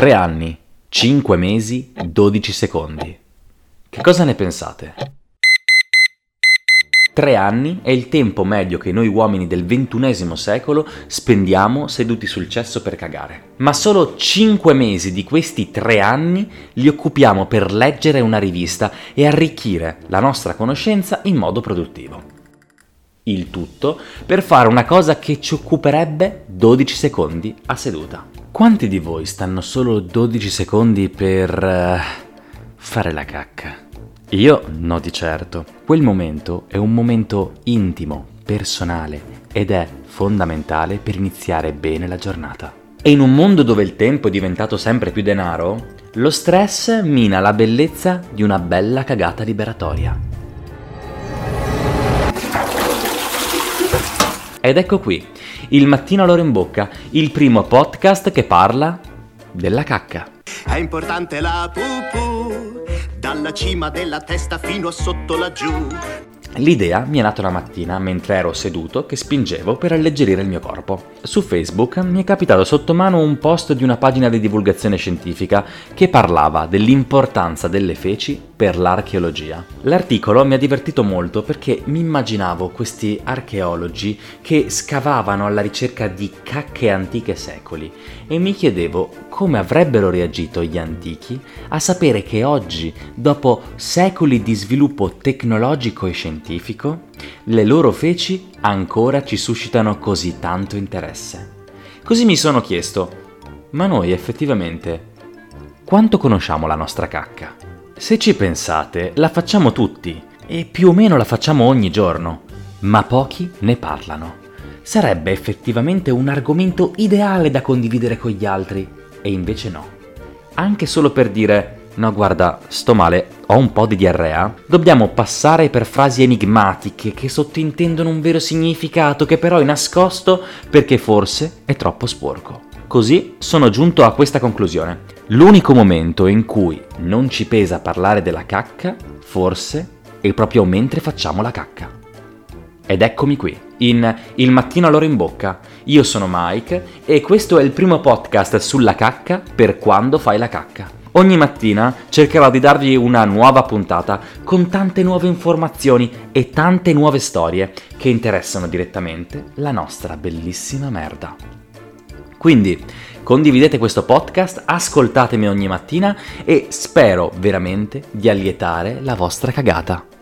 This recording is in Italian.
3 anni, 5 mesi, 12 secondi. Che cosa ne pensate? 3 anni è il tempo medio che noi uomini del XXI secolo spendiamo seduti sul cesso per cagare. Ma solo 5 mesi di questi 3 anni li occupiamo per leggere una rivista e arricchire la nostra conoscenza in modo produttivo. Il tutto per fare una cosa che ci occuperebbe 12 secondi a seduta. Quanti di voi stanno solo 12 secondi per uh, fare la cacca? Io no di certo. Quel momento è un momento intimo, personale ed è fondamentale per iniziare bene la giornata. E in un mondo dove il tempo è diventato sempre più denaro, lo stress mina la bellezza di una bella cagata liberatoria. Ed ecco qui, il mattino all'ora in bocca, il primo podcast che parla della cacca. È importante la pupù, dalla cima della testa fino a sotto laggiù. L'idea mi è nata una mattina mentre ero seduto che spingevo per alleggerire il mio corpo. Su Facebook mi è capitato sotto mano un post di una pagina di divulgazione scientifica che parlava dell'importanza delle feci per l'archeologia. L'articolo mi ha divertito molto perché mi immaginavo questi archeologi che scavavano alla ricerca di cacche antiche secoli e mi chiedevo come avrebbero reagito gli antichi a sapere che oggi, dopo secoli di sviluppo tecnologico e scientifico, scientifico, le loro feci ancora ci suscitano così tanto interesse. Così mi sono chiesto, ma noi effettivamente quanto conosciamo la nostra cacca? Se ci pensate, la facciamo tutti e più o meno la facciamo ogni giorno, ma pochi ne parlano. Sarebbe effettivamente un argomento ideale da condividere con gli altri, e invece no. Anche solo per dire no guarda, sto male, ho un po' di diarrea, dobbiamo passare per frasi enigmatiche che sottintendono un vero significato che però è nascosto perché forse è troppo sporco. Così sono giunto a questa conclusione. L'unico momento in cui non ci pesa parlare della cacca, forse, è proprio mentre facciamo la cacca. Ed eccomi qui, in Il mattino all'ora in bocca. Io sono Mike e questo è il primo podcast sulla cacca per quando fai la cacca. Ogni mattina cercherò di darvi una nuova puntata con tante nuove informazioni e tante nuove storie che interessano direttamente la nostra bellissima merda. Quindi condividete questo podcast, ascoltatemi ogni mattina e spero veramente di allietare la vostra cagata.